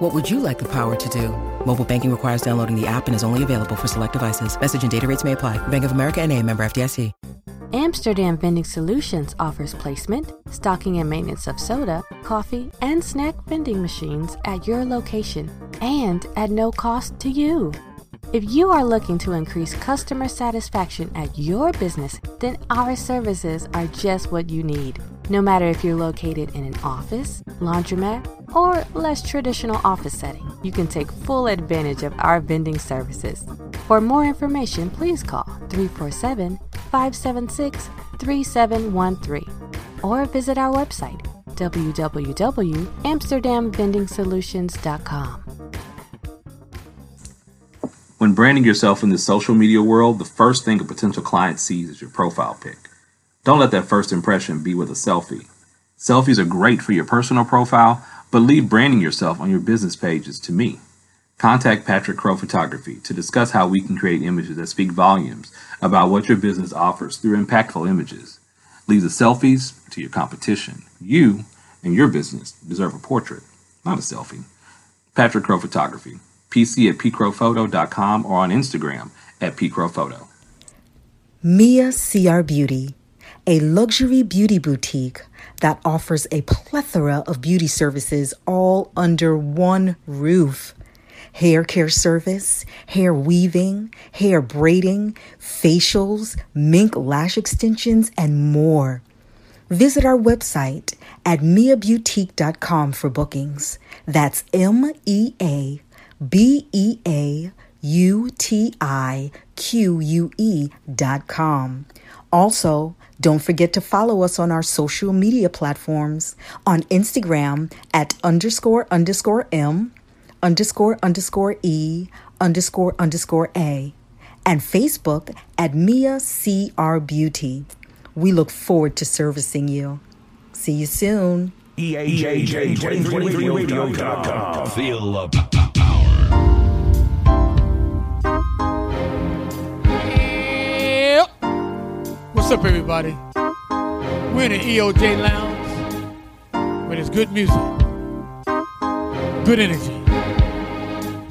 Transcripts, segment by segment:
What would you like the power to do? Mobile banking requires downloading the app and is only available for select devices. Message and data rates may apply. Bank of America and a member FDIC. Amsterdam Vending Solutions offers placement, stocking and maintenance of soda, coffee, and snack vending machines at your location and at no cost to you. If you are looking to increase customer satisfaction at your business, then our services are just what you need. No matter if you're located in an office, laundromat, or less traditional office setting, you can take full advantage of our vending services. For more information, please call 347 576 3713 or visit our website www.amsterdamvendingsolutions.com. When branding yourself in the social media world, the first thing a potential client sees is your profile pic. Don't let that first impression be with a selfie. Selfies are great for your personal profile, but leave branding yourself on your business pages to me. Contact Patrick Crow Photography to discuss how we can create images that speak volumes about what your business offers through impactful images. Leave the selfies to your competition. You and your business deserve a portrait, not a selfie. Patrick Crow Photography, pc at pcrowphoto.com or on Instagram at pcrowphoto. Mia CR Beauty, a luxury beauty boutique that offers a plethora of beauty services all under one roof hair care service, hair weaving, hair braiding, facials, mink lash extensions, and more. Visit our website at miaboutique.com for bookings. That's M E A B E A U T I Q U E dot com. Also, don't forget to follow us on our social media platforms on Instagram at underscore underscore M underscore underscore E underscore underscore A and Facebook at Mia CR Beauty. We look forward to servicing you. See you soon. EAJ2023radio.com. Feel What's up, everybody? We're in the EOJ Lounge where there's good music, good energy,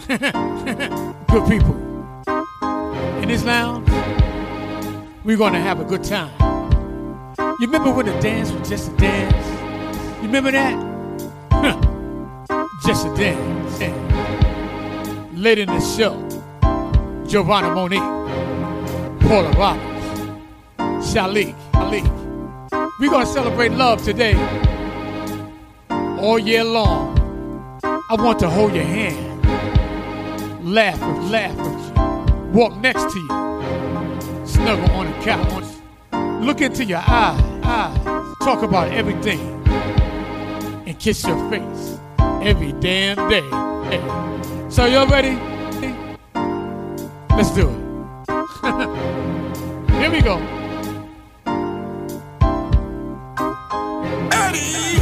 good people. In this lounge, we're going to have a good time. You remember when the dance was just a dance? You remember that? just a dance. Yeah. Late in the show, Giovanna Monique, Paula Roberts, Shalik, Malik. We're going to celebrate love today, all year long. I want to hold your hand, laugh with, laugh with you, walk next to you, snuggle on the couch, look into your eyes, eyes, talk about everything, and kiss your face every damn day. Hey. So y'all ready? Let's do it. Here we go. One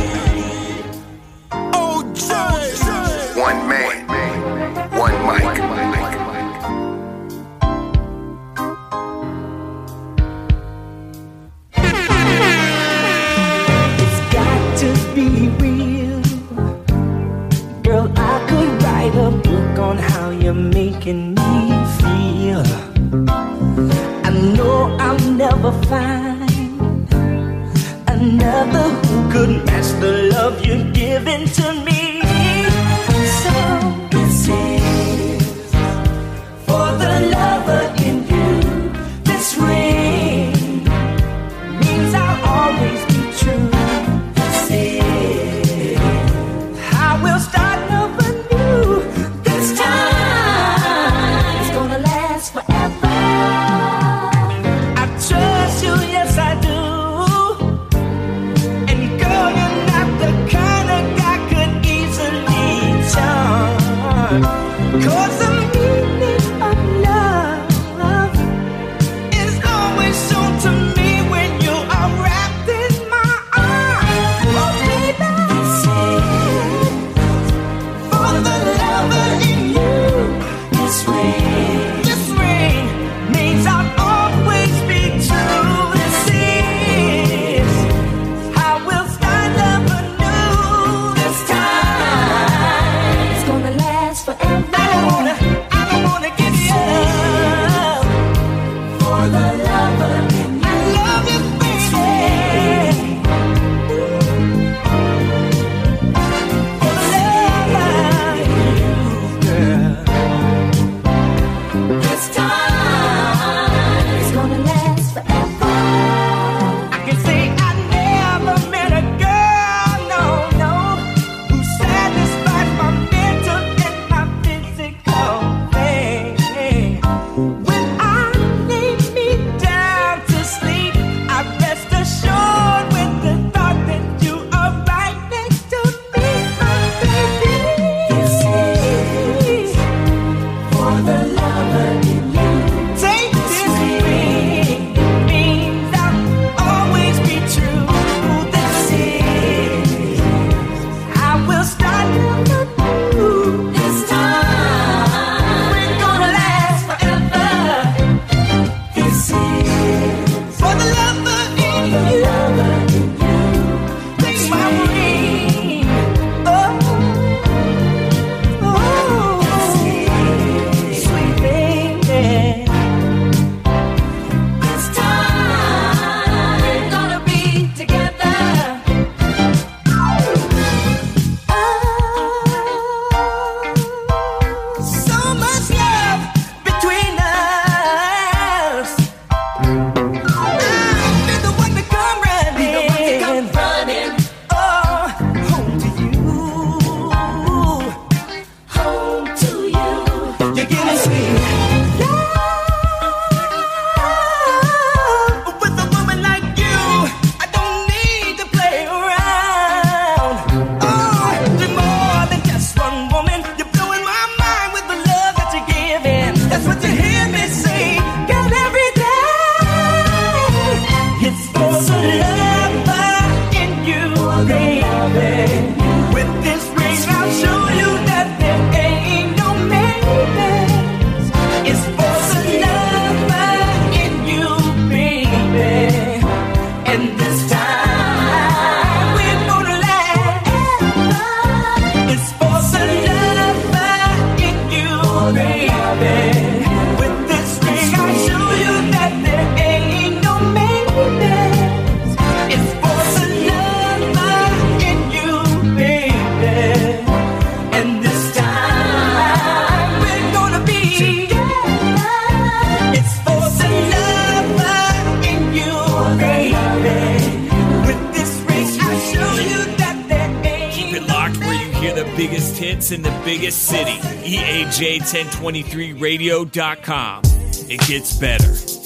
events in the biggest city. EAJ1023radio.com. It gets better.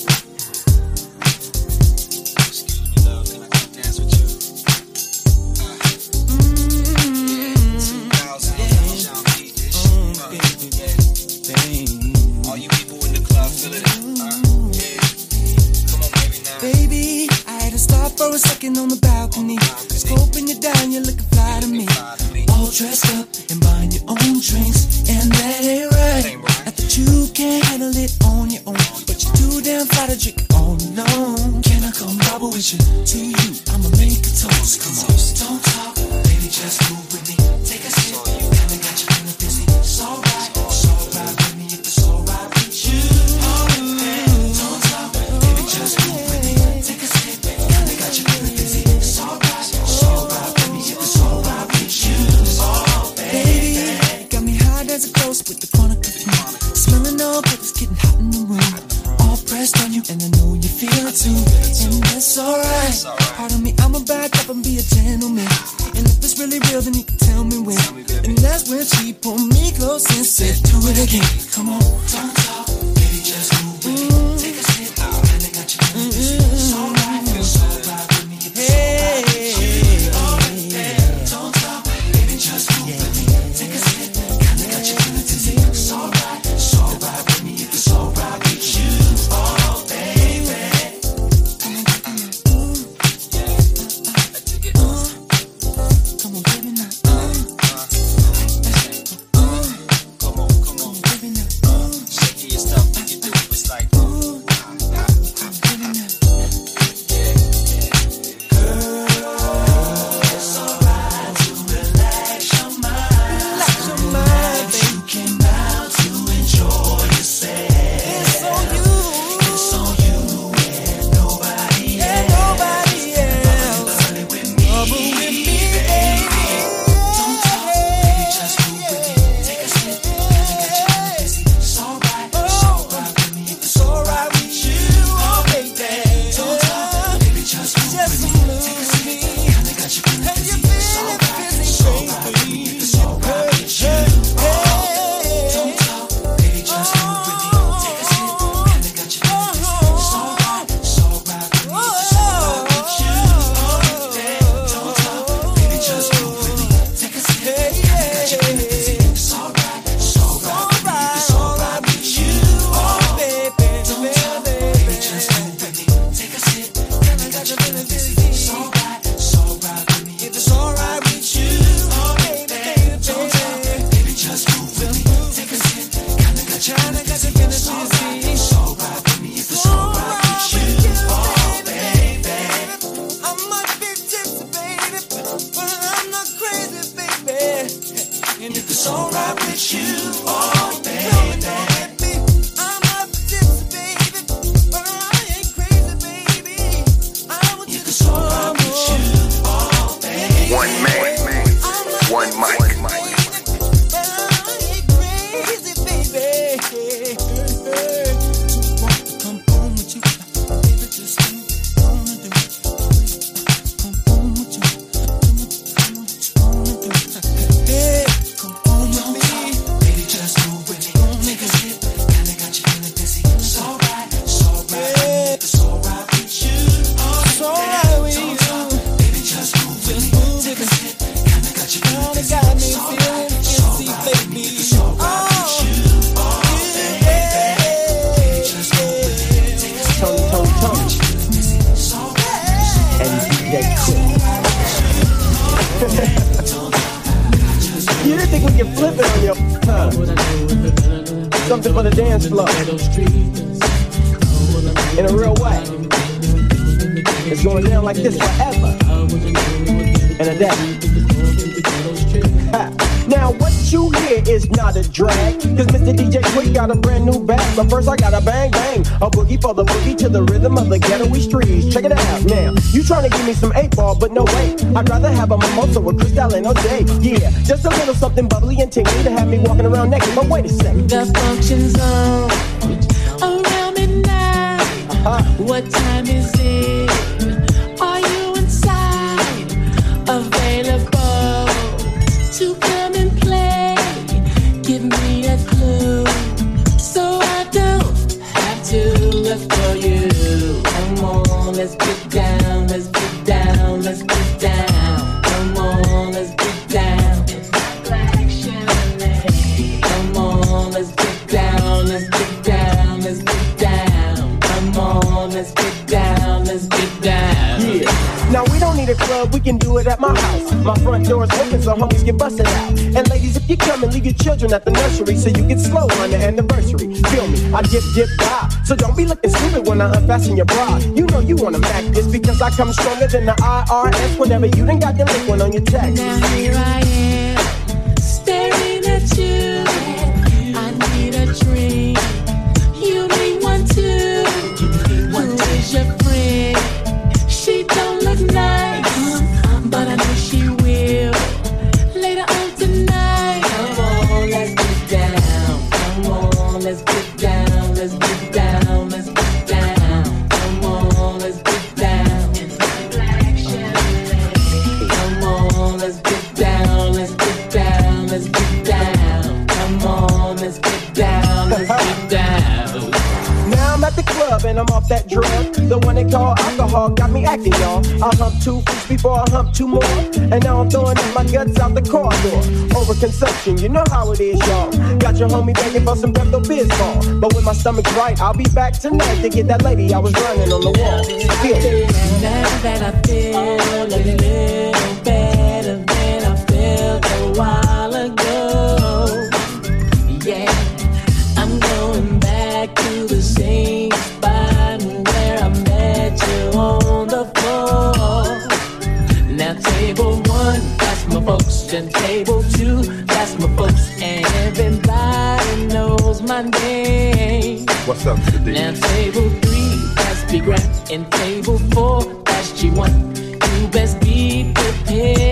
but no way. I'd rather have a mimosa with Cristal and OJ. Yeah, just a little something bubbly and tingly to have me walking around naked. But wait a sec, The function's on around midnight. Uh-huh. What time is it? down, let's get down. Yeah. Now we don't need a club, we can do it at my house. My front door's open, so homies get busted out. And ladies, if you come and leave your children at the nursery, so you get slow on the anniversary. Feel me? I dip, dip, die. So don't be looking stupid when I unfasten your bra. You know you wanna mac this because I come stronger than the IRS. Whenever you done got the liquid on your taxes. Now here I am. tall. Alcohol got me acting, y'all. I humped two weeks before I humped two more. And now I'm throwing up my guts out the car corridor. Overconsumption, you know how it is, y'all. Got your homie begging for some Pepto Bismol. But when my stomach's right, I'll be back tonight to get that lady I was running on the wall. Feel it. Now that I feel a little better than I felt a while. kitchen table too. That's my folks, and everybody knows my name. What's up, today? Now table three, that's Big Rat, and table four, that's G1. You best be prepared.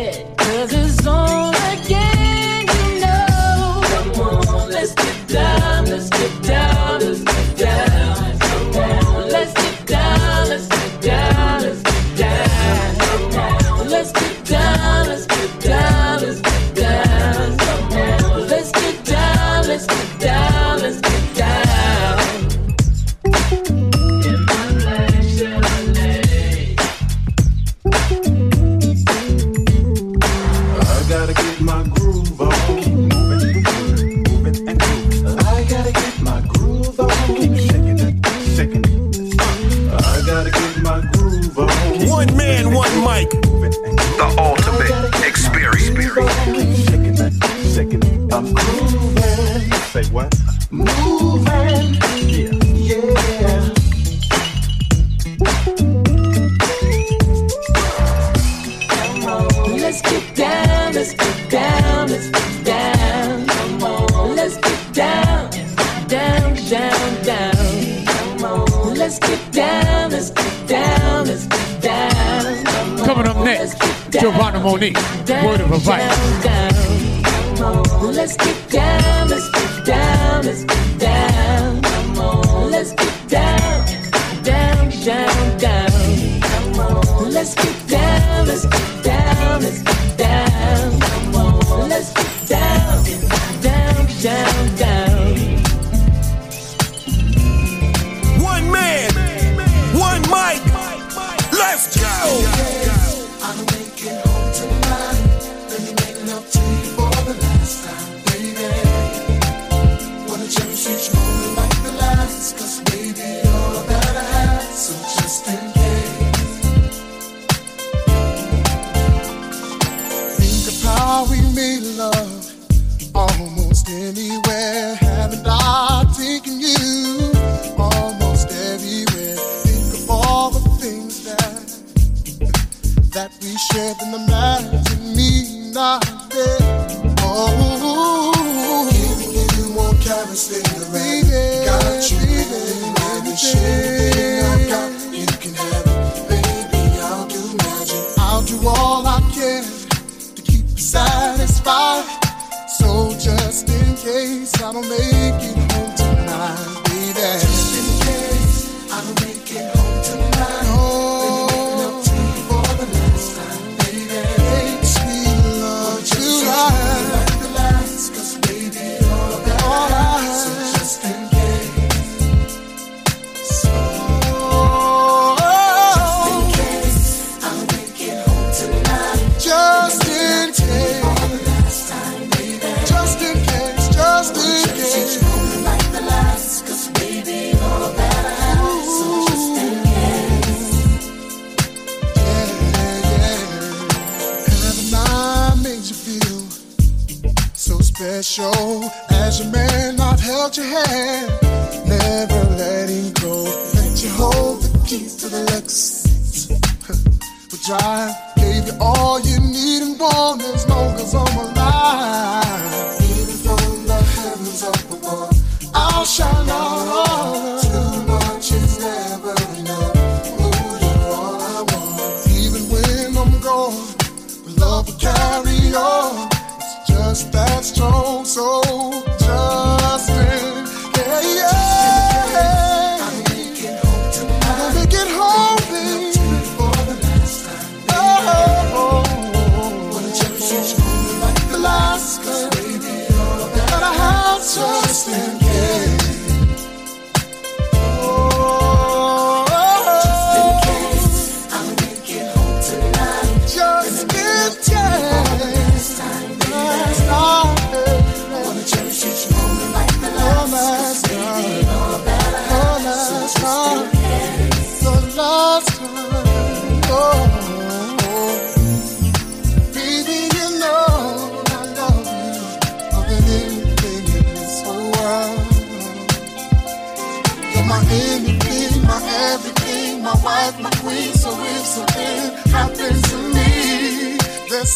There's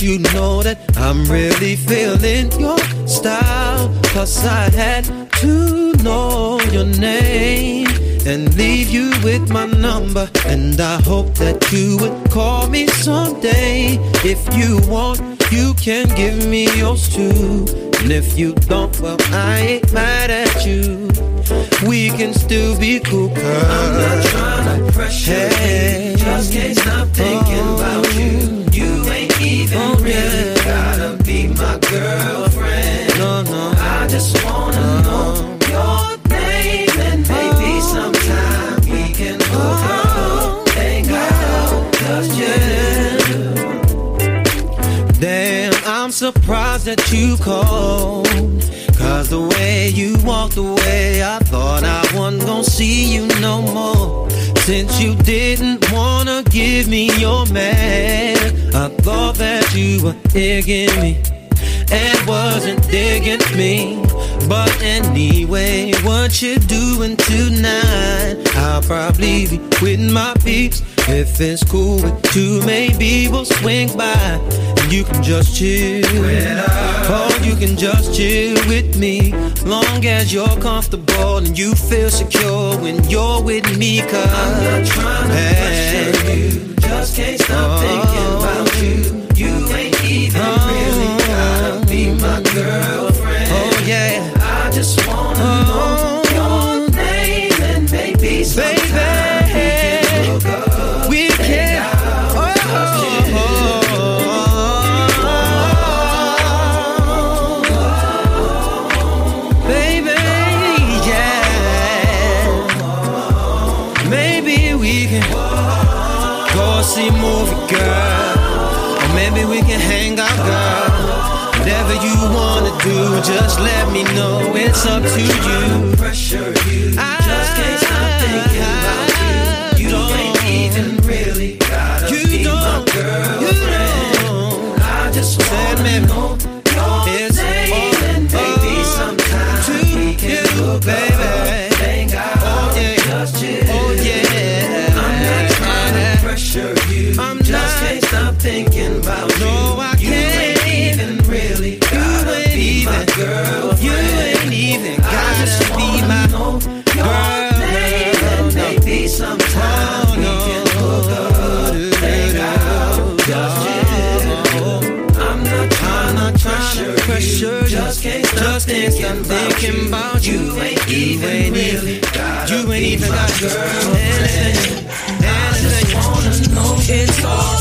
let you know that I'm really feeling your style. Cause I had to know your name and leave you with my number. And I hope that you would call me someday. If you want, you can give me yours too. And if you don't, well, I ain't mad at you. We can still be cool, girl. I'm not trying to pressure you. Just can't stop thinking about you. You ain't even oh, really gotta be my girlfriend. No, no. I just wanna know your name and maybe oh. sometime we can hook up, oh. hang out, just chill. Damn, I'm surprised that you called. The way you walked away, I thought I wasn't gonna see you no more. Since you didn't wanna give me your man, I thought that you were digging me and wasn't digging me. But anyway, what you doing tonight? I'll probably be with my peeps. If it's cool with you, maybe we'll swing by and you can just chill. Oh, you can just chill with me, long as you're comfortable and you feel secure when you're with me. Cause I'm not trying to pressure you, just can't stop oh. thinking about you. You ain't even oh. really gotta be my girlfriend. Oh yeah, Just your name and maybe we can. Baby, yeah. Maybe we can go see a movie, girl. Or maybe we can hang out, girl. Whatever you wanna do, just let me know. It's up to you. Thinking about you. You ain't even really got You ain't even got girl. Anything, anything. wanna know it's all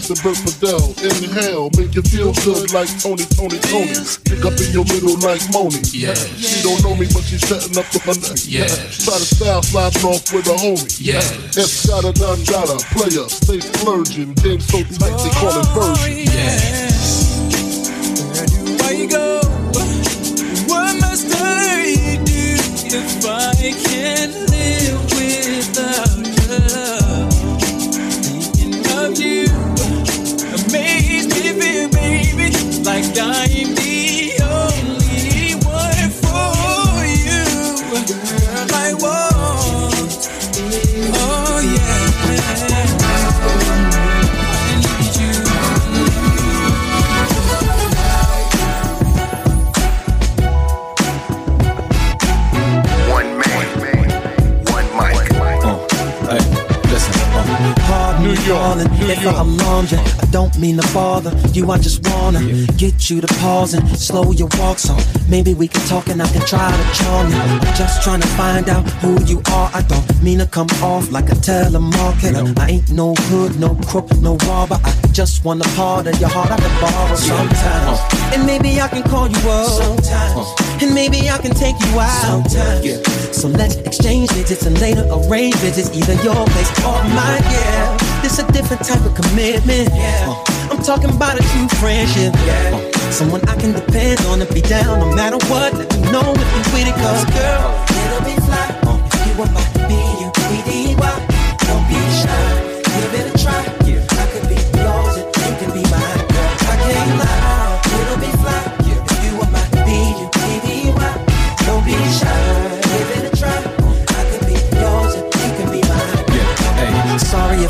cash than Bert Fidel. Inhale, make you feel good like Tony, Tony, Tony. Pick up in your middle like Moni. Yeah. She don't know me, but she's setting up the neck. Yeah. Try to style sliding off with a homie. Yeah. It's got a a player. Stay splurging. Game so tight they call it version. Where don't mean to bother you. I just wanna get you to pause and slow your walk so maybe we can talk and I can try to charm you. I'm just trying to find out who you are. I don't mean to come off like a telemarketer. I ain't no hood, no crook, no robber. I just want a part of your heart I can borrow sometimes. And maybe I can call you up sometimes. And maybe I can take you out sometimes. So let's exchange digits and later arrange visits, either your place or mine. Yeah, this a different type of commitment. Yeah, uh, I'm talking about a true friendship. Yeah, uh, someone I can depend on and be down no matter what. Let me know if you with it, cause girl, it'll be fly. If you want my B U E D Y, don't be shy,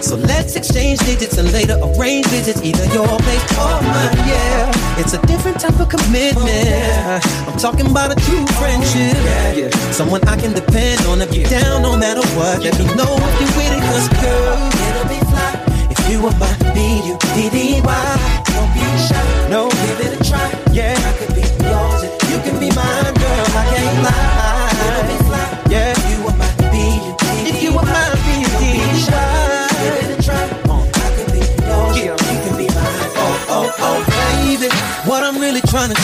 So let's exchange digits and later arrange visits, either your place or mine. Yeah, it's a different type of commitment. I'm talking about a true friendship. Yeah, someone I can depend on if you're down no matter what. Let me know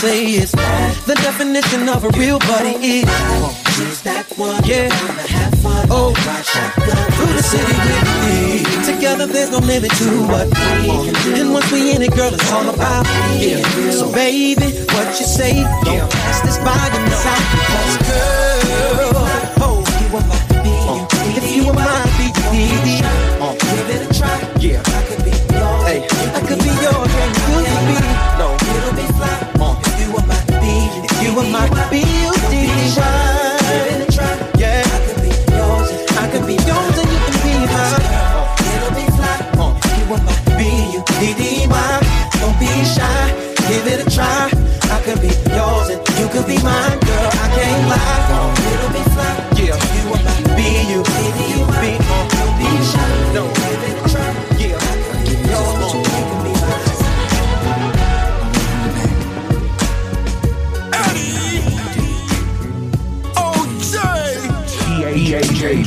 say is the definition of a real buddy is that one. Yeah. Oh, through the city with me. Together, there's no limit to what we can do. And once we in it, girl, it's all about yeah. So, baby, what you say? Don't pass this by the south because, girl, oh, you If you were my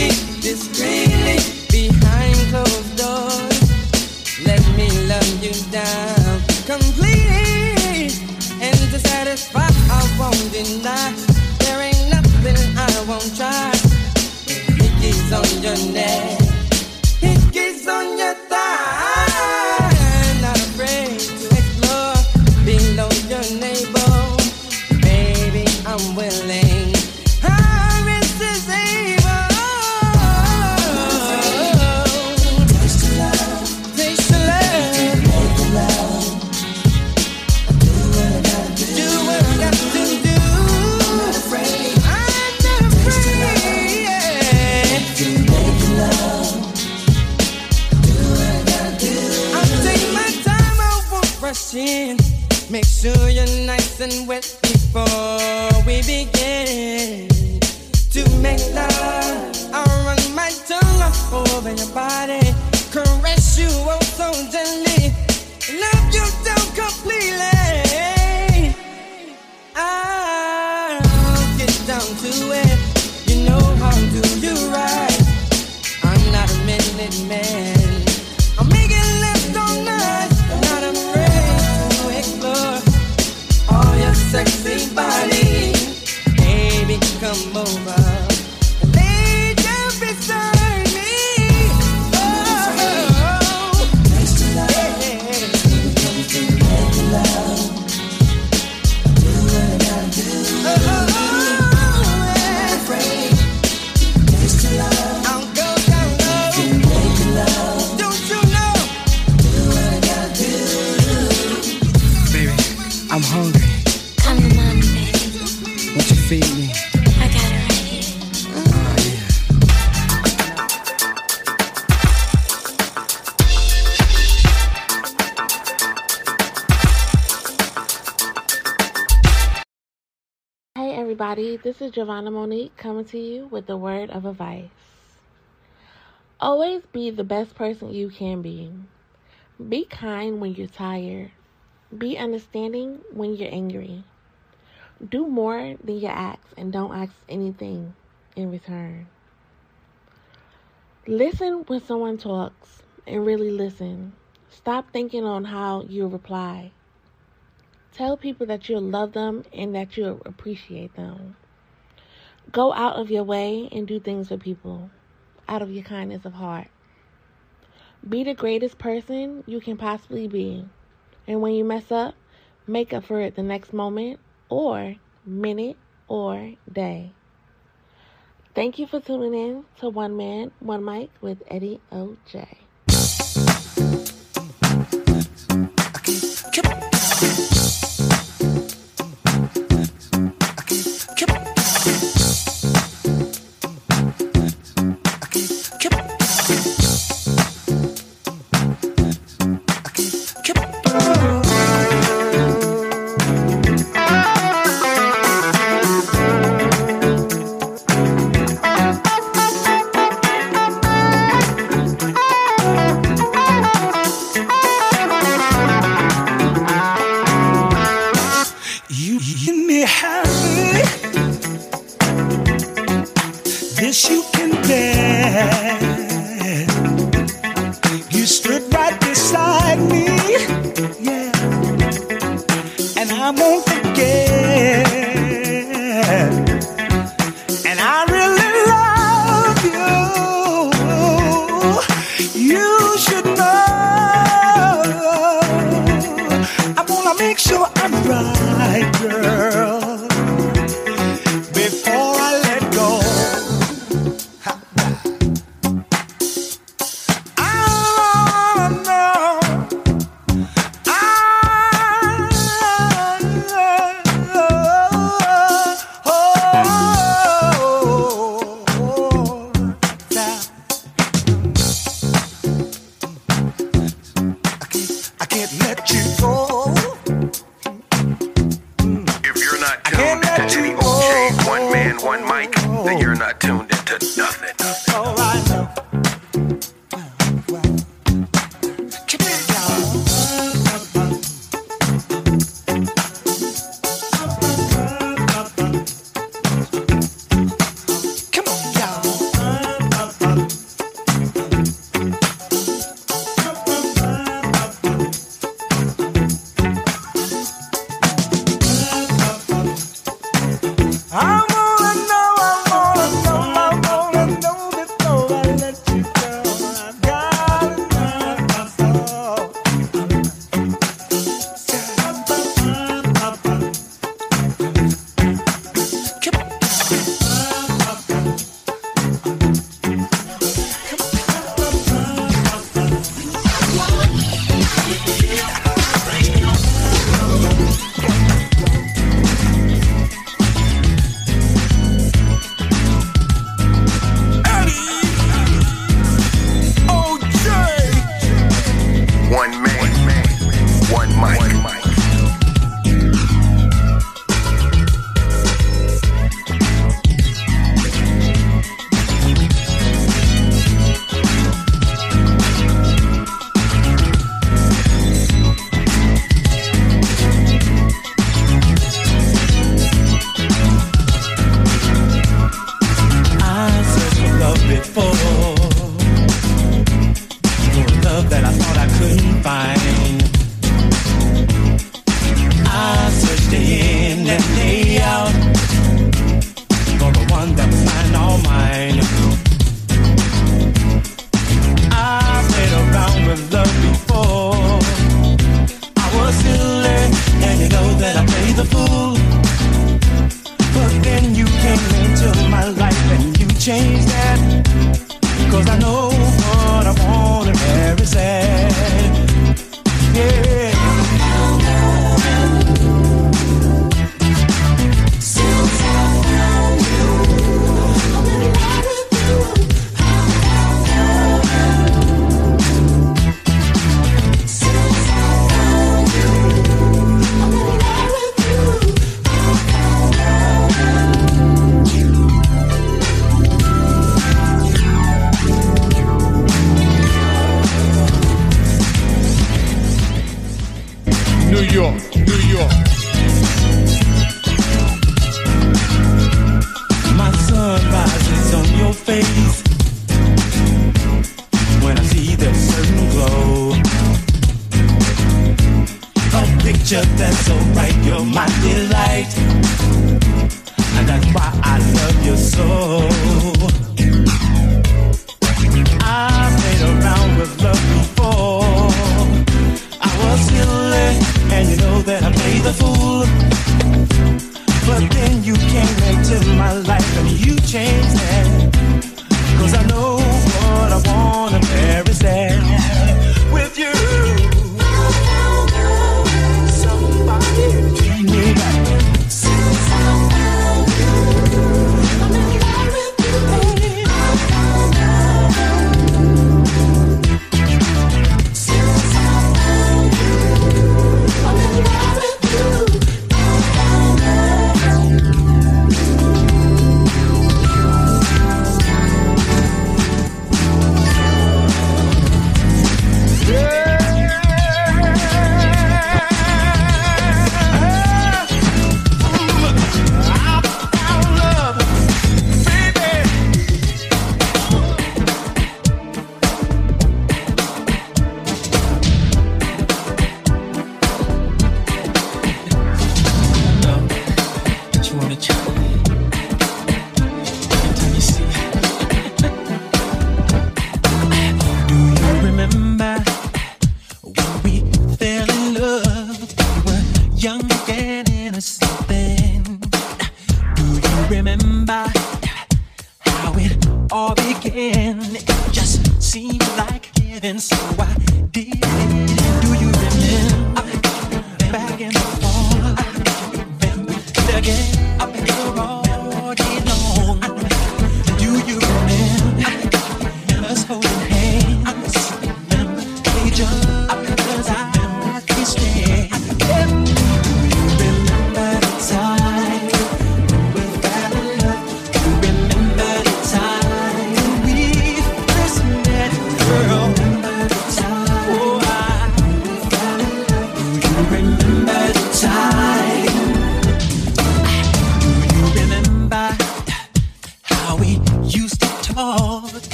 freaky, discreetly, Come to mommy, baby. Won't you feed me? I got it right here. Oh, yeah. Hey everybody, this is Giovanna Monique coming to you with the word of advice. Always be the best person you can be. Be kind when you're tired. Be understanding when you're angry do more than you ask and don't ask anything in return. Listen when someone talks and really listen. Stop thinking on how you reply. Tell people that you love them and that you appreciate them. Go out of your way and do things for people out of your kindness of heart. Be the greatest person you can possibly be. And when you mess up, make up for it the next moment or minute or day. Thank you for tuning in to One Man, One Mic with Eddie OJ. montanha.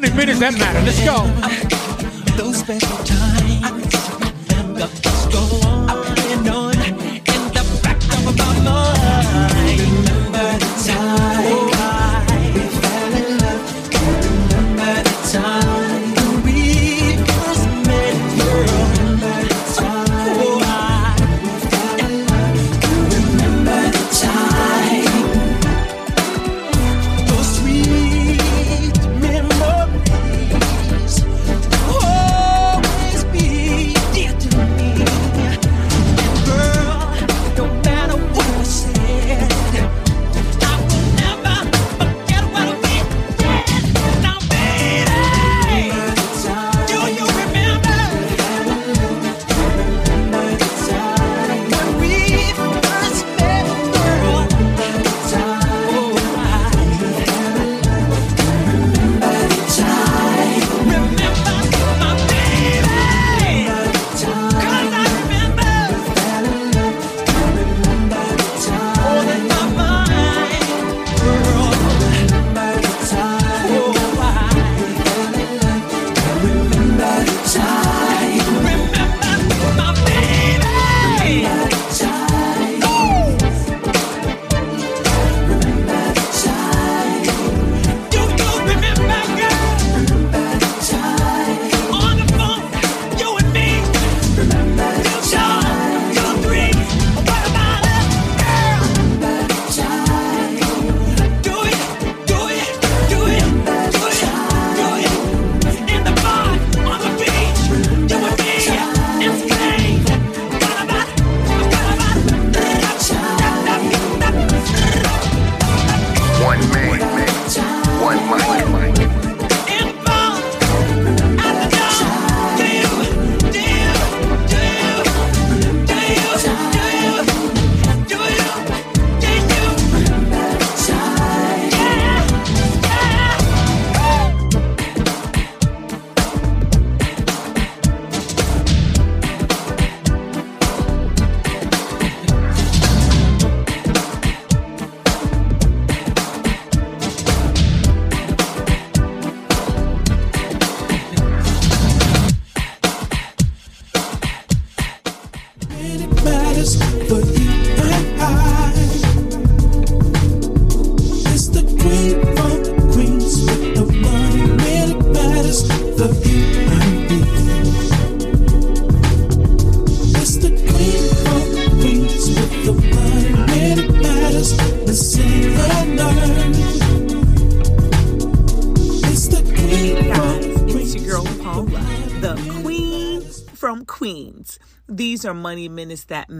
20 minutes, that matter. Let's go.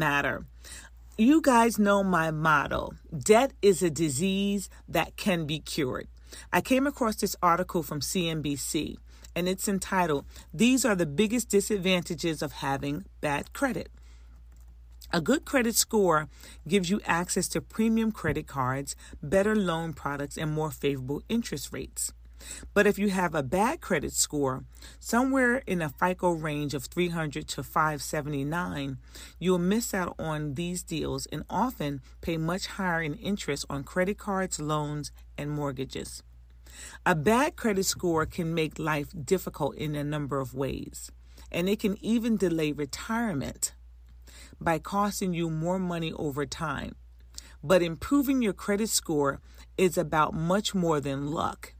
Matter. You guys know my motto debt is a disease that can be cured. I came across this article from CNBC and it's entitled These Are the Biggest Disadvantages of Having Bad Credit. A good credit score gives you access to premium credit cards, better loan products, and more favorable interest rates. But if you have a bad credit score, somewhere in a FICO range of 300 to 579, you'll miss out on these deals and often pay much higher in interest on credit cards, loans, and mortgages. A bad credit score can make life difficult in a number of ways, and it can even delay retirement by costing you more money over time. But improving your credit score is about much more than luck.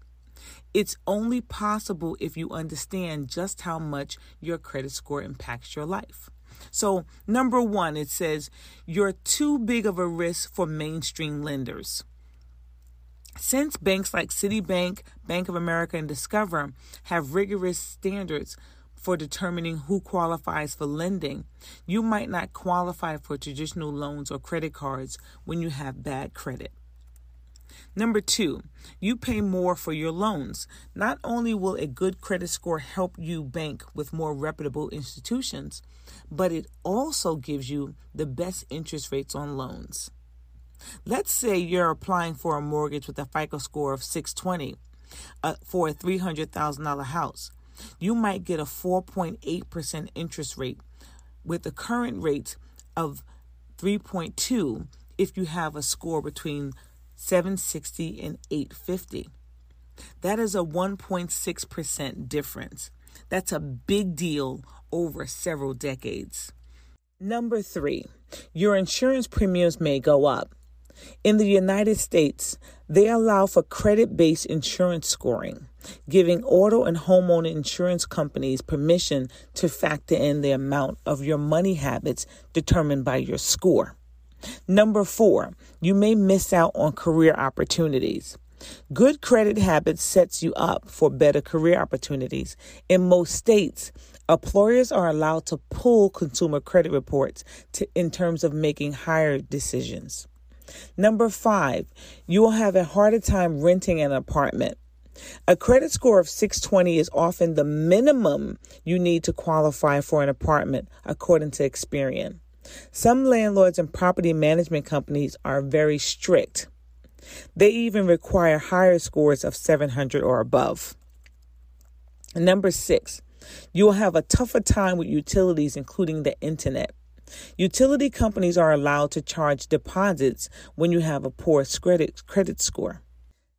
It's only possible if you understand just how much your credit score impacts your life. So, number one, it says you're too big of a risk for mainstream lenders. Since banks like Citibank, Bank of America, and Discover have rigorous standards for determining who qualifies for lending, you might not qualify for traditional loans or credit cards when you have bad credit. Number two, you pay more for your loans. Not only will a good credit score help you bank with more reputable institutions, but it also gives you the best interest rates on loans. Let's say you're applying for a mortgage with a FICO score of 620 uh, for a $300,000 house. You might get a 4.8% interest rate with the current rate of 3.2 if you have a score between 760 and 850. That is a 1.6% difference. That's a big deal over several decades. Number three, your insurance premiums may go up. In the United States, they allow for credit based insurance scoring, giving auto and homeowner insurance companies permission to factor in the amount of your money habits determined by your score. Number four, you may miss out on career opportunities. Good credit habits sets you up for better career opportunities. In most states, employers are allowed to pull consumer credit reports to, in terms of making hire decisions. Number five, you will have a harder time renting an apartment. A credit score of 620 is often the minimum you need to qualify for an apartment, according to Experian. Some landlords and property management companies are very strict. They even require higher scores of 700 or above. Number six, you will have a tougher time with utilities, including the internet. Utility companies are allowed to charge deposits when you have a poor credit, credit score.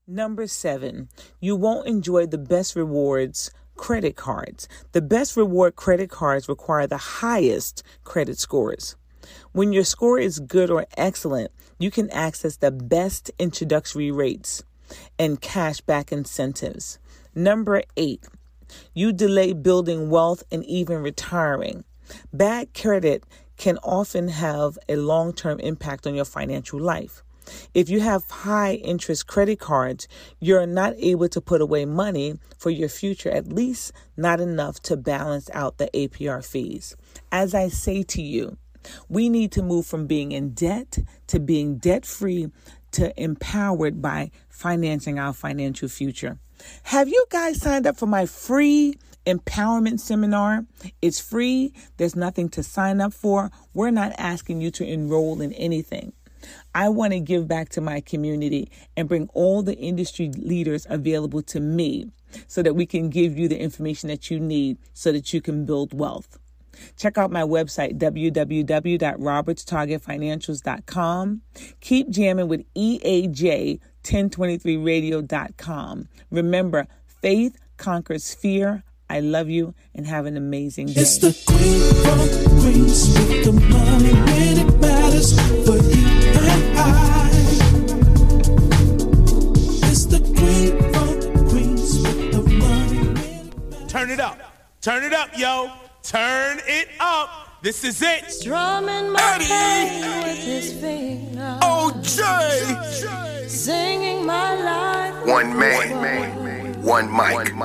Number seven, you won't enjoy the best rewards credit cards. The best reward credit cards require the highest credit scores. When your score is good or excellent, you can access the best introductory rates and cashback incentives. Number eight, you delay building wealth and even retiring. Bad credit can often have a long term impact on your financial life. If you have high interest credit cards, you're not able to put away money for your future, at least not enough to balance out the APR fees. As I say to you, we need to move from being in debt to being debt free to empowered by financing our financial future. Have you guys signed up for my free empowerment seminar? It's free, there's nothing to sign up for. We're not asking you to enroll in anything. I want to give back to my community and bring all the industry leaders available to me so that we can give you the information that you need so that you can build wealth. Check out my website, www.robertstargetfinancials.com. Keep jamming with EAJ1023radio.com. Remember, faith conquers fear. I love you and have an amazing day. Turn it up. Turn it up, yo. Turn it up. This is it. Strumming my pain with his fingers. OJ. Singing my life. One man, one mic.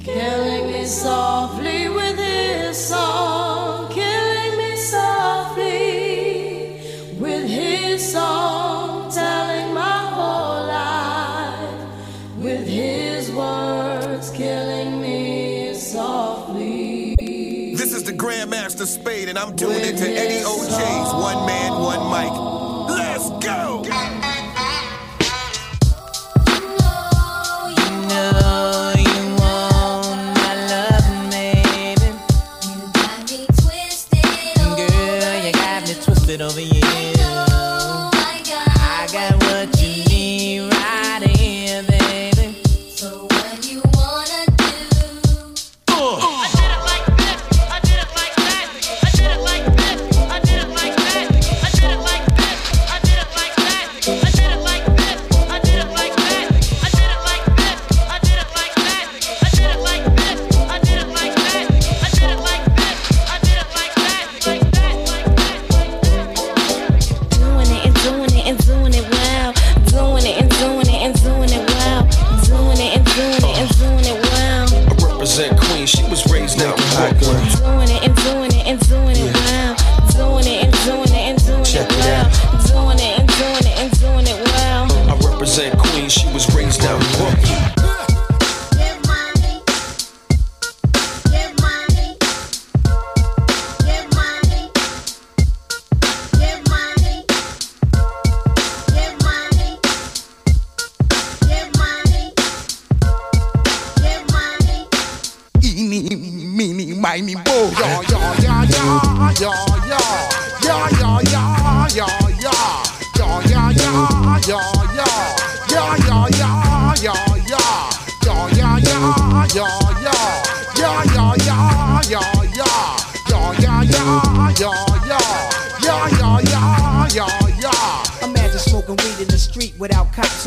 Killing me softly with his song. Killing me softly Grandmaster Spade, and I'm tuned to Eddie OJ's One Man, One Mic. Let's go.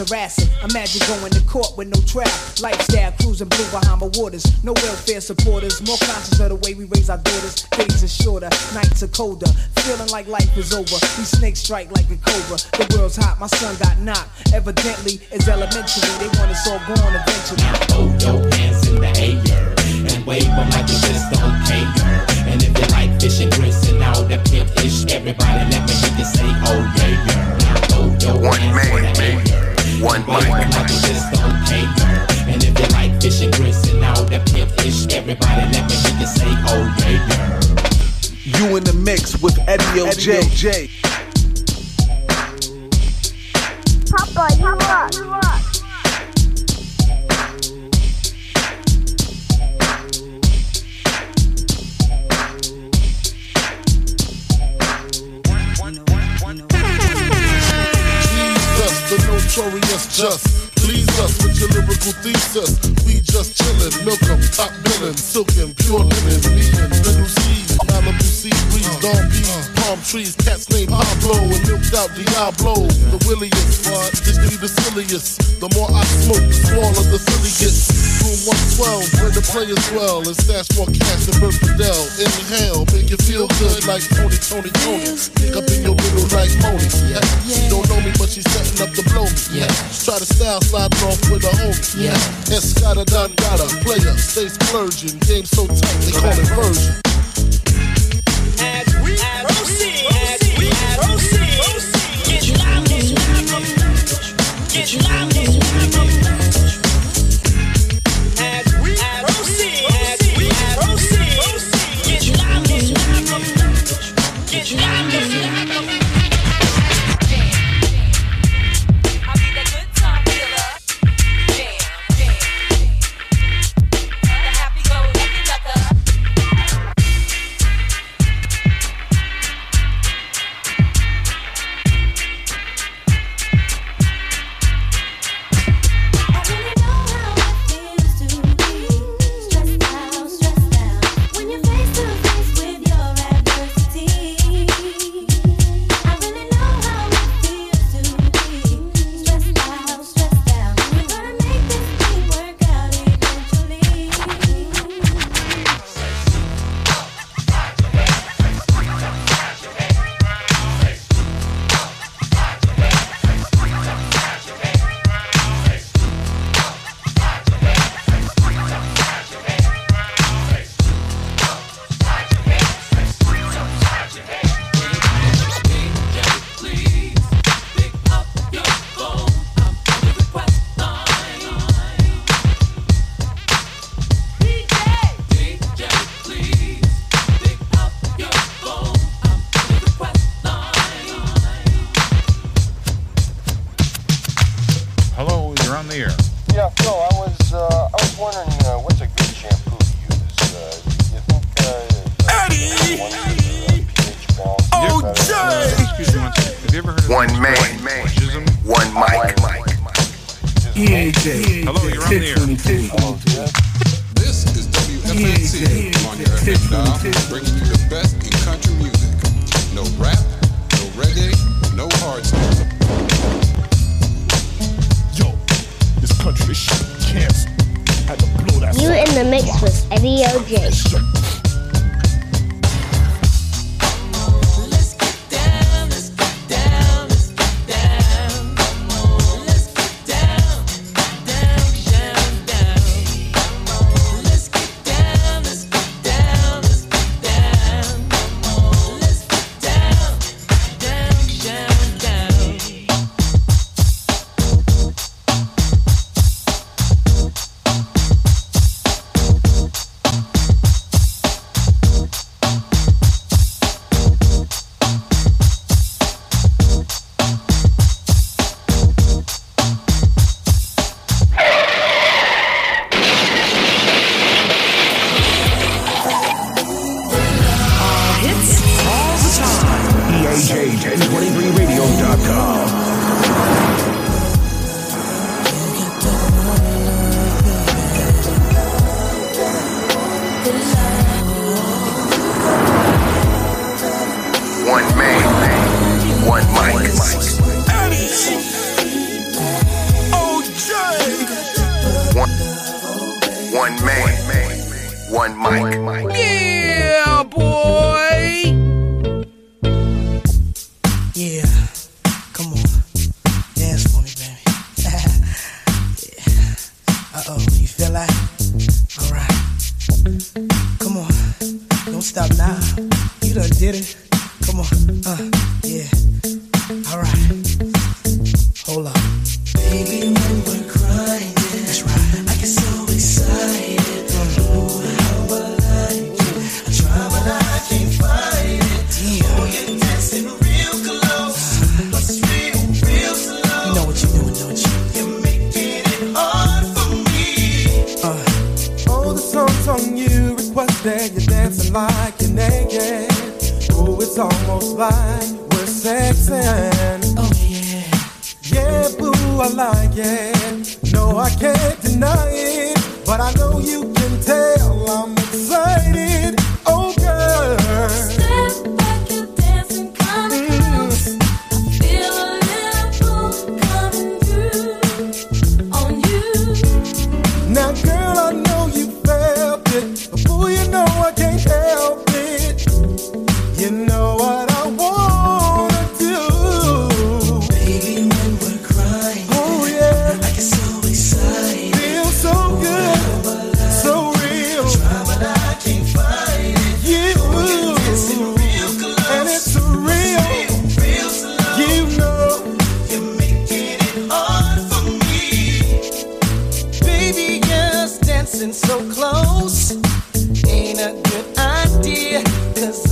Harassing. Imagine going to court with no trap. Lifestyle cruising blue Bahama waters. No welfare supporters. More conscious of the way we raise our daughters. Days are shorter, nights are colder. Feeling like life is over. These snakes strike like a cobra. The world's hot, my son got knocked. Evidently, it's elementary. They want us all gone eventually. Throw your hands in the air and wave them like you just don't care. And if you like fish and grits and all that pimp ish, everybody let me hear you say, oh yeah, yeah. Now throw your One hands in the air. One Wave them like you just don't. And if you like fish and grits and all that pimp ish, everybody let me hear you say, oh yeah, yeah. You in the mix with Eddie OJ. Papa, you notorious just. Please us with your lyrical thesis. We just chillin', milk 'em, top billin', silkin', pure linen, and little C, Malibu sea breeze, dawn peas, palm trees, cats named Pablo, and milked out Diablo. The williest? This be the silliest. The more I smoke, the smaller the silly gets. Room 112, where the players dwell, and stash more cash than Bert Fidel. Inhale, make you feel good like Tony, Tony, Tony. Stick up in your middle like Moni. Yeah. She don't know me, but she's setting up to blow me. Yeah. Try to style sliding off with a homie. Yeah. Escada Don Gata, player, stay splurging. Game so tight, they call it version. As we proceed, as we proceed, get live, get live, get live, get live. Cause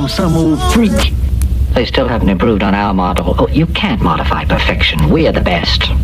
I'm some old freak. They still haven't improved on our model. Oh, you can't modify perfection. We're the best.